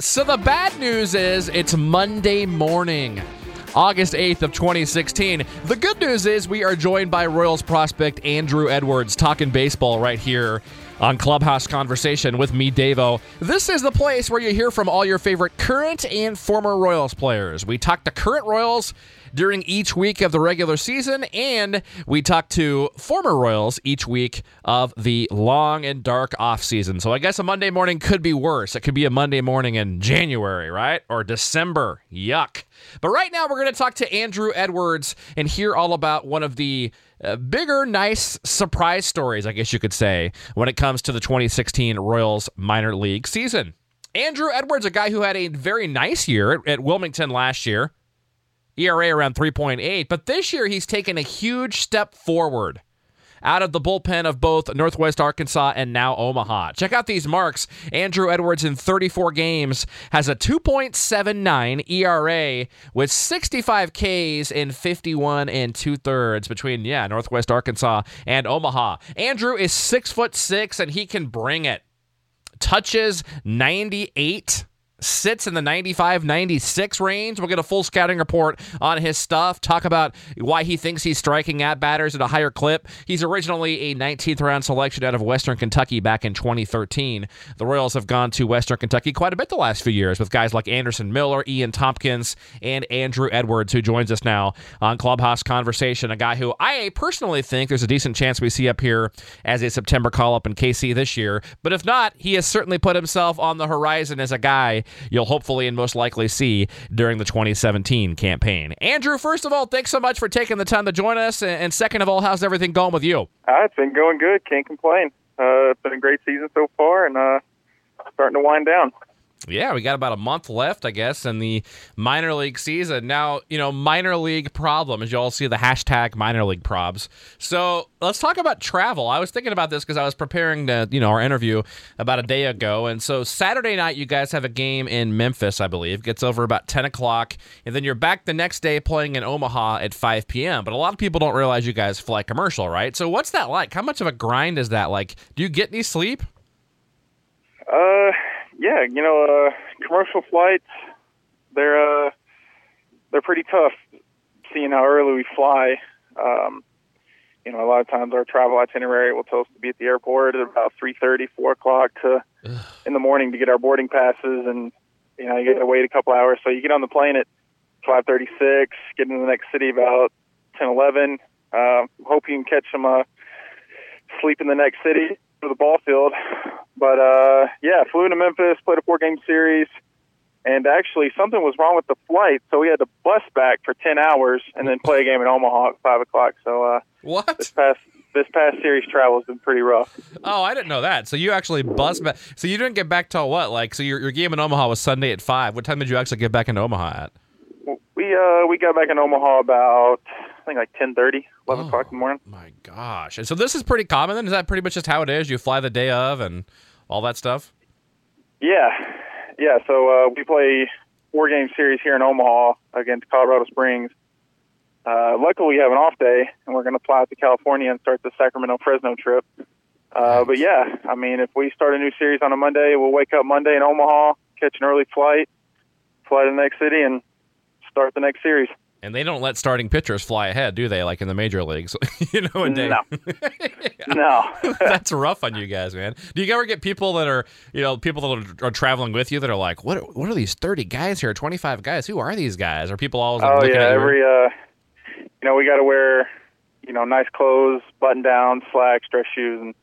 So the bad news is it's Monday morning. August 8th of 2016. The good news is we are joined by Royals prospect Andrew Edwards talking baseball right here on Clubhouse Conversation with me, Davo. This is the place where you hear from all your favorite current and former Royals players. We talk to current Royals during each week of the regular season, and we talk to former Royals each week of the long and dark off season. So I guess a Monday morning could be worse. It could be a Monday morning in January, right? Or December. Yuck. But right now, we're going to talk to Andrew Edwards and hear all about one of the uh, bigger, nice surprise stories, I guess you could say, when it comes to the 2016 Royals minor league season. Andrew Edwards, a guy who had a very nice year at, at Wilmington last year, ERA around 3.8, but this year he's taken a huge step forward out of the bullpen of both Northwest Arkansas and now Omaha. Check out these marks. Andrew Edwards in 34 games has a 2.79 ERA with 65 Ks in 51 and two thirds between yeah Northwest Arkansas and Omaha. Andrew is six foot six and he can bring it. Touches 98 sits in the 95 96 range. We'll get a full scouting report on his stuff, talk about why he thinks he's striking at batters at a higher clip. He's originally a 19th round selection out of Western Kentucky back in 2013. The Royals have gone to Western Kentucky quite a bit the last few years with guys like Anderson Miller, Ian Tompkins, and Andrew Edwards, who joins us now on Clubhouse Conversation. A guy who I personally think there's a decent chance we see up here as a September call up in KC this year. But if not, he has certainly put himself on the horizon as a guy you'll hopefully and most likely see during the 2017 campaign. Andrew, first of all, thanks so much for taking the time to join us. And second of all, how's everything going with you? Uh, it's been going good. Can't complain. Uh, it's been a great season so far, and uh, starting to wind down. Yeah, we got about a month left, I guess, in the minor league season. Now, you know, minor league problem, as you all see the hashtag minor league probs. So let's talk about travel. I was thinking about this because I was preparing to, you know, our interview about a day ago. And so Saturday night, you guys have a game in Memphis, I believe. Gets over about 10 o'clock. And then you're back the next day playing in Omaha at 5 p.m. But a lot of people don't realize you guys fly commercial, right? So what's that like? How much of a grind is that like? Do you get any sleep? Uh, yeah, you know, uh, commercial flights, they're uh, they're pretty tough. Seeing how early we fly, um, you know, a lot of times our travel itinerary will tell us to be at the airport at about three thirty, four o'clock to in the morning to get our boarding passes, and you know, you got to wait a couple hours. So you get on the plane at five thirty six, get into the next city about ten, eleven. Uh, hope you can catch some uh, sleep in the next city for the ball field. But uh, yeah, flew into Memphis, played a four game series, and actually something was wrong with the flight, so we had to bus back for ten hours and then play a game in Omaha at five o'clock. So uh, what this past this past series travel has been pretty rough. Oh, I didn't know that. So you actually bus back. So you didn't get back till what? Like, so your your game in Omaha was Sunday at five. What time did you actually get back in Omaha at? We uh we got back in Omaha about I think like 10, 11 oh, o'clock in the morning. My gosh! And so this is pretty common. Then is that pretty much just how it is? You fly the day of and all that stuff. Yeah, yeah. So uh, we play four game series here in Omaha against Colorado Springs. Uh, luckily, we have an off day, and we're going to fly out to California and start the Sacramento Fresno trip. Uh, but yeah, I mean, if we start a new series on a Monday, we'll wake up Monday in Omaha, catch an early flight, fly to the next city, and start the next series. And they don't let starting pitchers fly ahead, do they? Like in the major leagues, you know. No, no, that's rough on you guys, man. Do you ever get people that are, you know, people that are, are, traveling with you that are like, what? What are these thirty guys here? Twenty five guys? Who are these guys? Are people always? Like, oh yeah, every uh, you know, we got to wear, you know, nice clothes, button down, slacks, dress shoes, and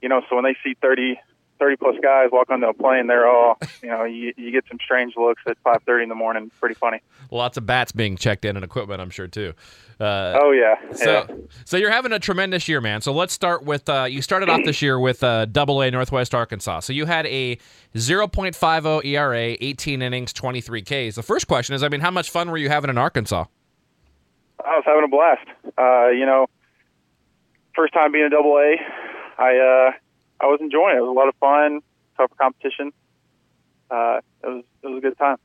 you know, so when they see 30, 30 plus guys walk onto a plane. They're all, you know, you, you get some strange looks at 5:30 in the morning. Pretty funny. Lots of bats being checked in and equipment, I'm sure too. Uh, oh yeah. So, yeah. so you're having a tremendous year, man. So let's start with uh, you started off this year with uh, Double A Northwest Arkansas. So you had a 0.50 ERA, 18 innings, 23 Ks. The first question is, I mean, how much fun were you having in Arkansas? I was having a blast. Uh, you know, first time being a Double A, I uh, I was enjoying it. It was a lot of fun, tough competition. Uh, it was it was a good time.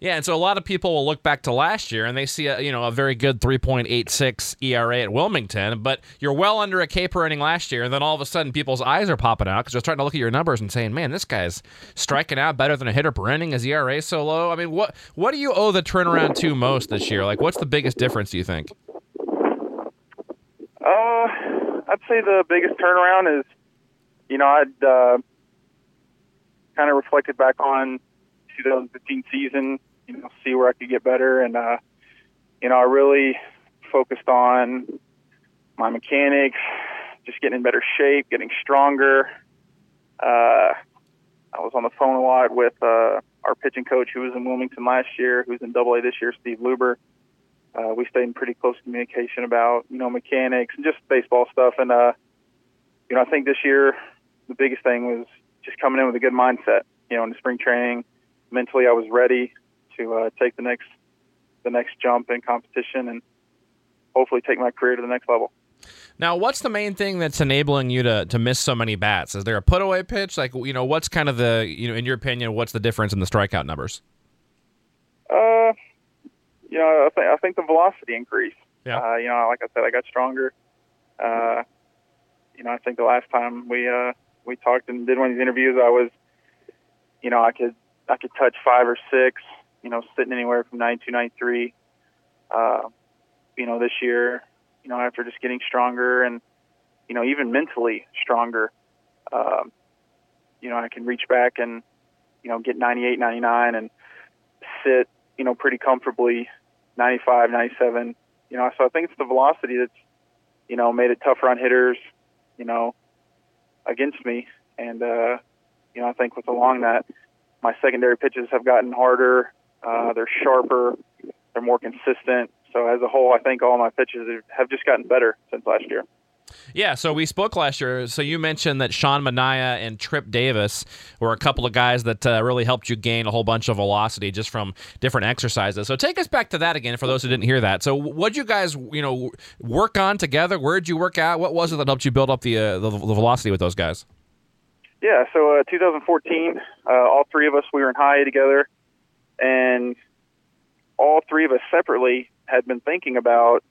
Yeah, and so a lot of people will look back to last year and they see a you know a very good 3.86 ERA at Wilmington, but you're well under a K per inning last year, and then all of a sudden people's eyes are popping out because they're starting to look at your numbers and saying, "Man, this guy's striking out better than a hitter per inning. His ERA so low." I mean, what what do you owe the turnaround to most this year? Like, what's the biggest difference? Do you think? Uh, I'd say the biggest turnaround is, you know, I'd uh, kind of reflected back on 2015 season, you know, see where I could get better. And, uh, you know, I really focused on my mechanics, just getting in better shape, getting stronger. Uh, I was on the phone a lot with uh, our pitching coach who was in Wilmington last year, who's in Double A this year, Steve Luebber. Uh, we stayed in pretty close communication about you know mechanics and just baseball stuff. And uh, you know, I think this year the biggest thing was just coming in with a good mindset. You know, in the spring training, mentally I was ready to uh, take the next the next jump in competition and hopefully take my career to the next level. Now, what's the main thing that's enabling you to, to miss so many bats? Is there a put away pitch? Like, you know, what's kind of the, you know, in your opinion, what's the difference in the strikeout numbers? Uh, you know, I think I think the velocity increased. Yeah. Uh, you know, like I said, I got stronger. Uh, you know, I think the last time we uh we talked and did one of these interviews, I was, you know, I could I could touch five or six, you know, sitting anywhere from 92, 93. Uh, you know, this year, you know, after just getting stronger and, you know, even mentally stronger, um, you know, I can reach back and, you know, get 98, 99 and sit, you know, pretty comfortably 95, 97. You know, so I think it's the velocity that's, you know, made it tougher on hitters, you know, against me. And, uh, you know, I think with along that, my secondary pitches have gotten harder. Uh, they're sharper. They're more consistent. So as a whole, I think all my pitches have just gotten better since last year. Yeah, so we spoke last year. So you mentioned that Sean Manaea and Trip Davis were a couple of guys that uh, really helped you gain a whole bunch of velocity just from different exercises. So take us back to that again for those who didn't hear that. So what'd you guys, you know, work on together? Where'd you work out? What was it that helped you build up the uh, the, the velocity with those guys? Yeah, so uh, 2014, uh, all three of us we were in high together, and all three of us separately had been thinking about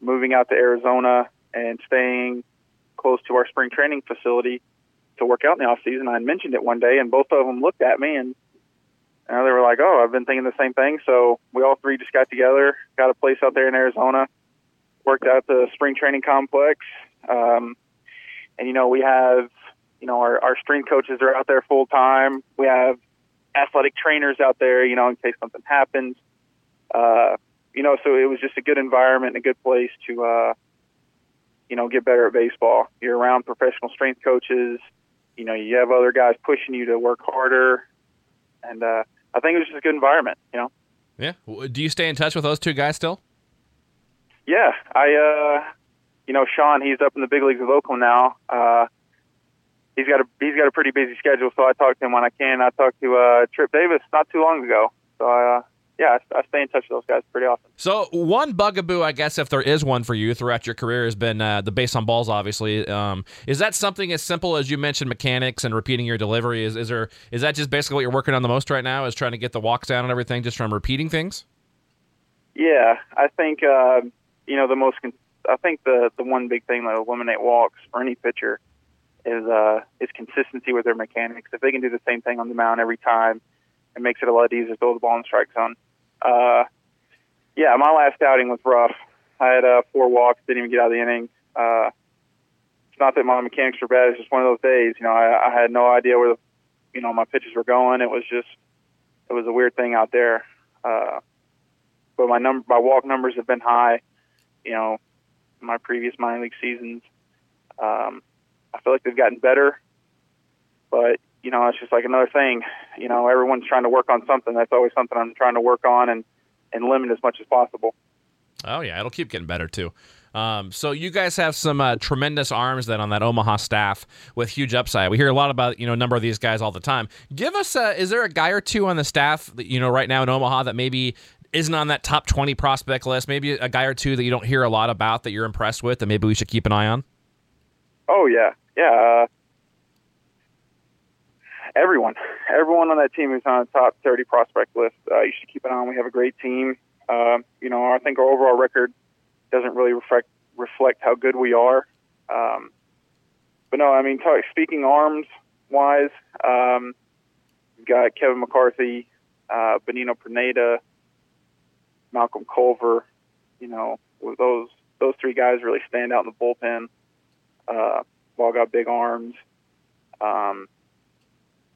moving out to Arizona and staying close to our spring training facility to work out in the off season. I mentioned it one day, and both of them looked at me and know, they were like, "Oh, I've been thinking the same thing." So we all three just got together, got a place out there in Arizona, worked out the spring training complex, um, and you know we have you know, our, our strength coaches are out there full time. We have athletic trainers out there, you know, in case something happens. Uh, you know, so it was just a good environment and a good place to, uh, you know, get better at baseball. You're around professional strength coaches. You know, you have other guys pushing you to work harder, and uh, I think it was just a good environment. You know. Yeah. Do you stay in touch with those two guys still? Yeah, I. uh You know, Sean, he's up in the big leagues of Oakland now. Uh, he's got a he's got a pretty busy schedule, so I talk to him when I can. I talked to uh, Trip Davis not too long ago, so I, uh, yeah, I, I, stay in touch with those guys pretty often. So one bugaboo, I guess, if there is one for you throughout your career, has been uh, the base on balls. Obviously, um, is that something as simple as you mentioned mechanics and repeating your delivery? Is is there is that just basically what you're working on the most right now? Is trying to get the walks down and everything just from repeating things? Yeah, I think uh, you know the most. I think the the one big thing that eliminate walks for any pitcher is uh, is consistency with their mechanics. If they can do the same thing on the mound every time, it makes it a lot easier to throw the ball in the strike zone. Uh, yeah, my last outing was rough. I had uh, four walks, didn't even get out of the inning. Uh, it's not that my mechanics were bad; it's just one of those days. You know, I, I had no idea where the, you know, my pitches were going. It was just, it was a weird thing out there. Uh, but my number, my walk numbers have been high. You know, my previous minor league seasons. Um, I feel like they've gotten better, but you know, it's just like another thing. You know, everyone's trying to work on something. That's always something I'm trying to work on and and limit as much as possible. Oh yeah, it'll keep getting better too. Um, so you guys have some uh, tremendous arms then on that Omaha staff with huge upside. We hear a lot about you know a number of these guys all the time. Give us a, is there a guy or two on the staff that you know right now in Omaha that maybe isn't on that top 20 prospect list? Maybe a guy or two that you don't hear a lot about that you're impressed with that maybe we should keep an eye on? Oh yeah, yeah. Uh, everyone, everyone on that team is on the top 30 prospect list. Uh, you should keep an eye on. We have a great team. Uh, you know, I think our overall record doesn't really reflect reflect how good we are. Um, but no, I mean, talk, speaking arms wise, um, we've got Kevin McCarthy, uh, Benino Pruneda, Malcolm Culver. You know, those those three guys really stand out in the bullpen. Uh, all got big arms. Um,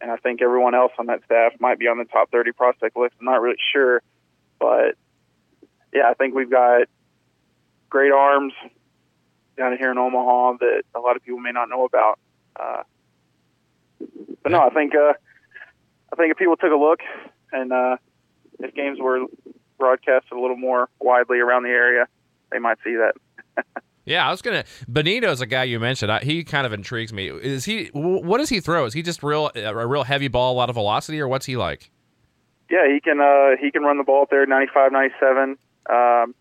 and I think everyone else on that staff might be on the top 30 prospect list. I'm not really sure, but yeah, I think we've got great arms down here in Omaha that a lot of people may not know about. Uh, but no, I think uh, I think if people took a look and uh, if games were broadcasted a little more widely around the area, they might see that. Yeah, I was gonna. Benito's a guy you mentioned. I, he kind of intrigues me. Is he? What does he throw? Is he just real a real heavy ball, a lot of velocity, or what's he like? Yeah, he can. Uh, he can run the ball up there, 95, 97. Um,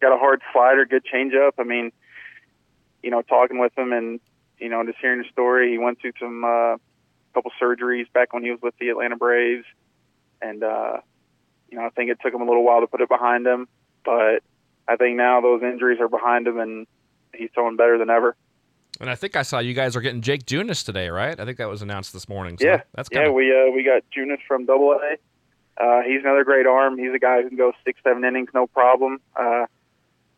got a hard slider, good changeup. I mean, you know, talking with him and you know, just hearing the story, he went through some uh, couple surgeries back when he was with the Atlanta Braves, and uh, you know, I think it took him a little while to put it behind him, but I think now those injuries are behind him and he's throwing better than ever. And I think I saw you guys are getting Jake Junis today, right? I think that was announced this morning. So yeah, that's kinda... yeah. We uh, we got Junis from Double A. Uh, he's another great arm. He's a guy who can go six, seven innings, no problem. Uh,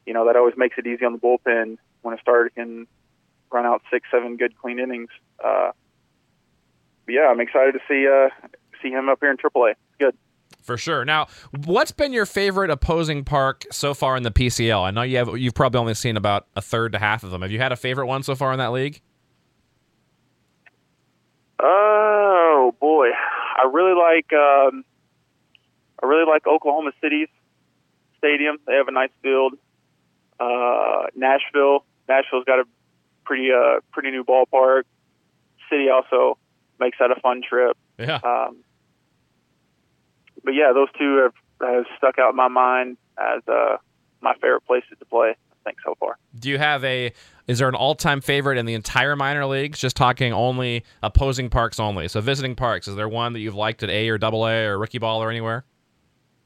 you know that always makes it easy on the bullpen when a starter can run out six, seven good clean innings. Uh, yeah, I'm excited to see uh, see him up here in AAA. Good. For sure. Now, what's been your favorite opposing park so far in the PCL? I know you have you've probably only seen about a third to half of them. Have you had a favorite one so far in that league? Oh boy, I really like um, I really like Oklahoma City's stadium. They have a nice field. Uh, Nashville, Nashville's got a pretty uh, pretty new ballpark. City also makes that a fun trip. Yeah. Um, but yeah, those two have, have stuck out in my mind as uh, my favorite places to play. I think so far. Do you have a? Is there an all-time favorite in the entire minor leagues? Just talking only opposing parks only. So visiting parks. Is there one that you've liked at A or Double A or Rookie Ball or anywhere?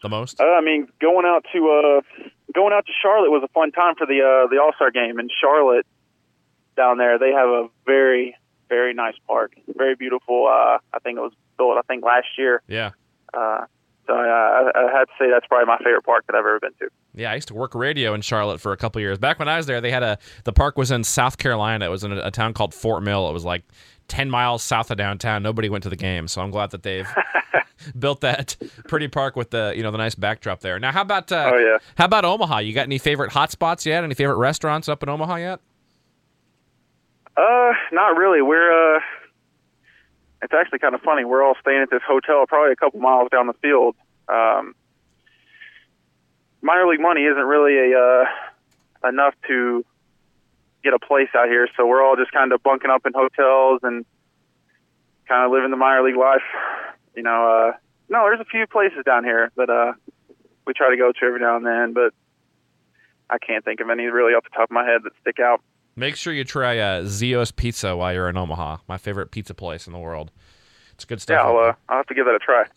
The most? Uh, I mean, going out to uh, going out to Charlotte was a fun time for the uh, the All Star game in Charlotte. Down there, they have a very very nice park, very beautiful. Uh, I think it was built I think last year. Yeah. Uh, so I, I had to say that's probably my favorite park that I've ever been to. Yeah, I used to work radio in Charlotte for a couple years. Back when I was there, they had a the park was in South Carolina. It was in a, a town called Fort Mill. It was like ten miles south of downtown. Nobody went to the game, so I'm glad that they've built that pretty park with the you know the nice backdrop there. Now, how about uh, oh yeah, how about Omaha? You got any favorite hot spots yet? Any favorite restaurants up in Omaha yet? Uh, not really. We're uh it's actually kind of funny. We're all staying at this hotel, probably a couple miles down the field. Um, minor league money isn't really a uh, enough to get a place out here, so we're all just kind of bunking up in hotels and kind of living the minor league life. You know, uh, no, there's a few places down here that uh, we try to go to every now and then, but I can't think of any really off the top of my head that stick out. Make sure you try uh, Zio's Pizza while you're in Omaha. My favorite pizza place in the world. It's good stuff. Yeah, I'll, uh, I'll have to give that a try.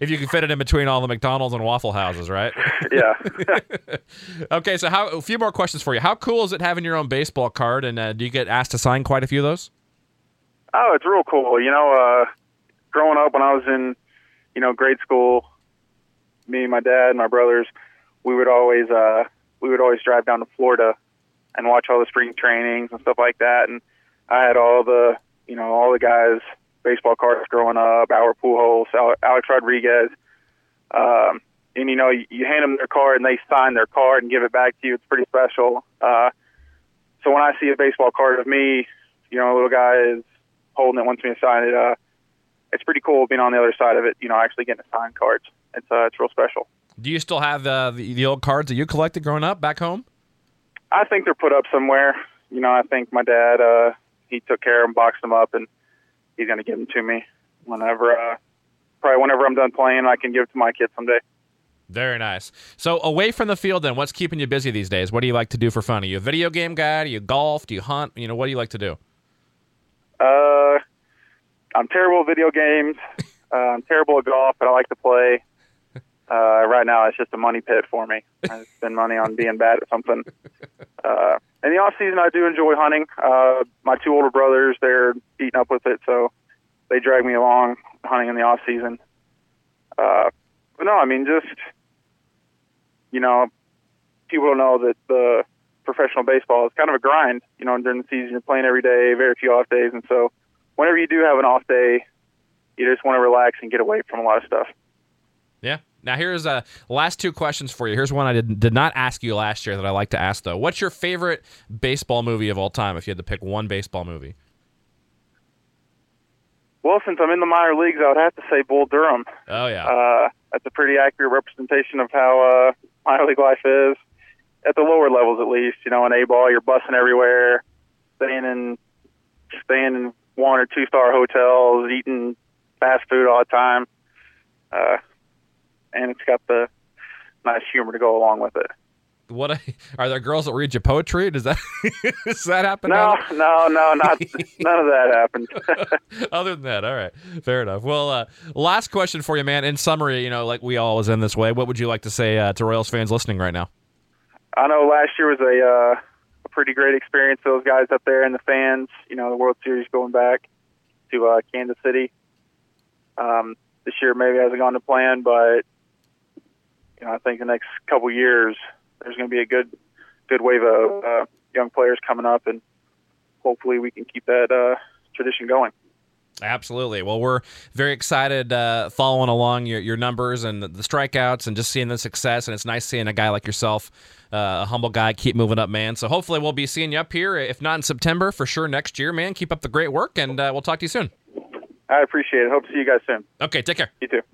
if you can fit it in between all the McDonald's and Waffle Houses, right? yeah. okay, so how a few more questions for you. How cool is it having your own baseball card, and uh, do you get asked to sign quite a few of those? Oh, it's real cool. You know, uh, growing up when I was in, you know, grade school, me and my dad and my brothers, we would always uh, we would always drive down to Florida and watch all the spring trainings and stuff like that. And I had all the, you know, all the guys baseball cards growing up, Albert Pujols, Alex Rodriguez. Um, and you know, you, you hand them their card and they sign their card and give it back to you. It's pretty special. Uh, so when I see a baseball card of me, you know, a little guy is holding it, wants me to sign it. Uh, it's pretty cool being on the other side of it. You know, actually getting to sign cards. It's uh, it's real special. Do you still have uh, the the old cards that you collected growing up back home? I think they're put up somewhere. You know, I think my dad uh, he took care of them, boxed them up, and he's going to give them to me whenever. Uh, probably whenever I'm done playing, I can give it to my kids someday. Very nice. So away from the field, then, what's keeping you busy these days? What do you like to do for fun? Are you a video game guy? Do you golf? Do you hunt? You know, what do you like to do? Uh, I'm terrible at video games. Uh, I'm terrible at golf, but I like to play. Uh, right now, it's just a money pit for me. I spend money on being bad at something. Uh, in the off season, I do enjoy hunting. Uh, my two older brothers, they're eating up with it, so they drag me along hunting in the off season. Uh, but no, I mean, just you know, people don't know that the professional baseball is kind of a grind. You know, during the season, you're playing every day, very few off days, and so whenever you do have an off day, you just want to relax and get away from a lot of stuff. Yeah. Now here's uh last two questions for you. Here's one I did did not ask you last year that I like to ask though. What's your favorite baseball movie of all time? If you had to pick one baseball movie. Well, since I'm in the minor leagues, I would have to say Bull Durham. Oh yeah. Uh, that's a pretty accurate representation of how uh, minor league life is at the lower levels, at least. You know, in A ball, you're bussing everywhere, staying in staying in one or two star hotels, eating fast food all the time, uh, and it's got the nice humor to go along with it. What are there girls that read your poetry? Does that does that happen? No, no, no, not none of that happened. Other than that, all right, fair enough. Well, uh, last question for you, man. In summary, you know, like we always end this way. What would you like to say uh, to Royals fans listening right now? I know last year was a uh, a pretty great experience. Those guys up there and the fans. You know, the World Series going back to uh, Kansas City. Um, this year maybe hasn't gone to plan, but you know, I think the next couple years there's going to be a good good wave of uh, young players coming up, and hopefully we can keep that uh, tradition going. Absolutely. Well, we're very excited uh, following along your, your numbers and the, the, strikeouts and just seeing the success. And it's nice seeing a guy like yourself, uh, a humble guy, keep moving up, man. So hopefully we'll be seeing you up here, if not in September, for sure next year, man. Keep up the great work, and uh, we'll talk to you soon. I appreciate it. Hope to see you guys soon. Okay, take care. You too.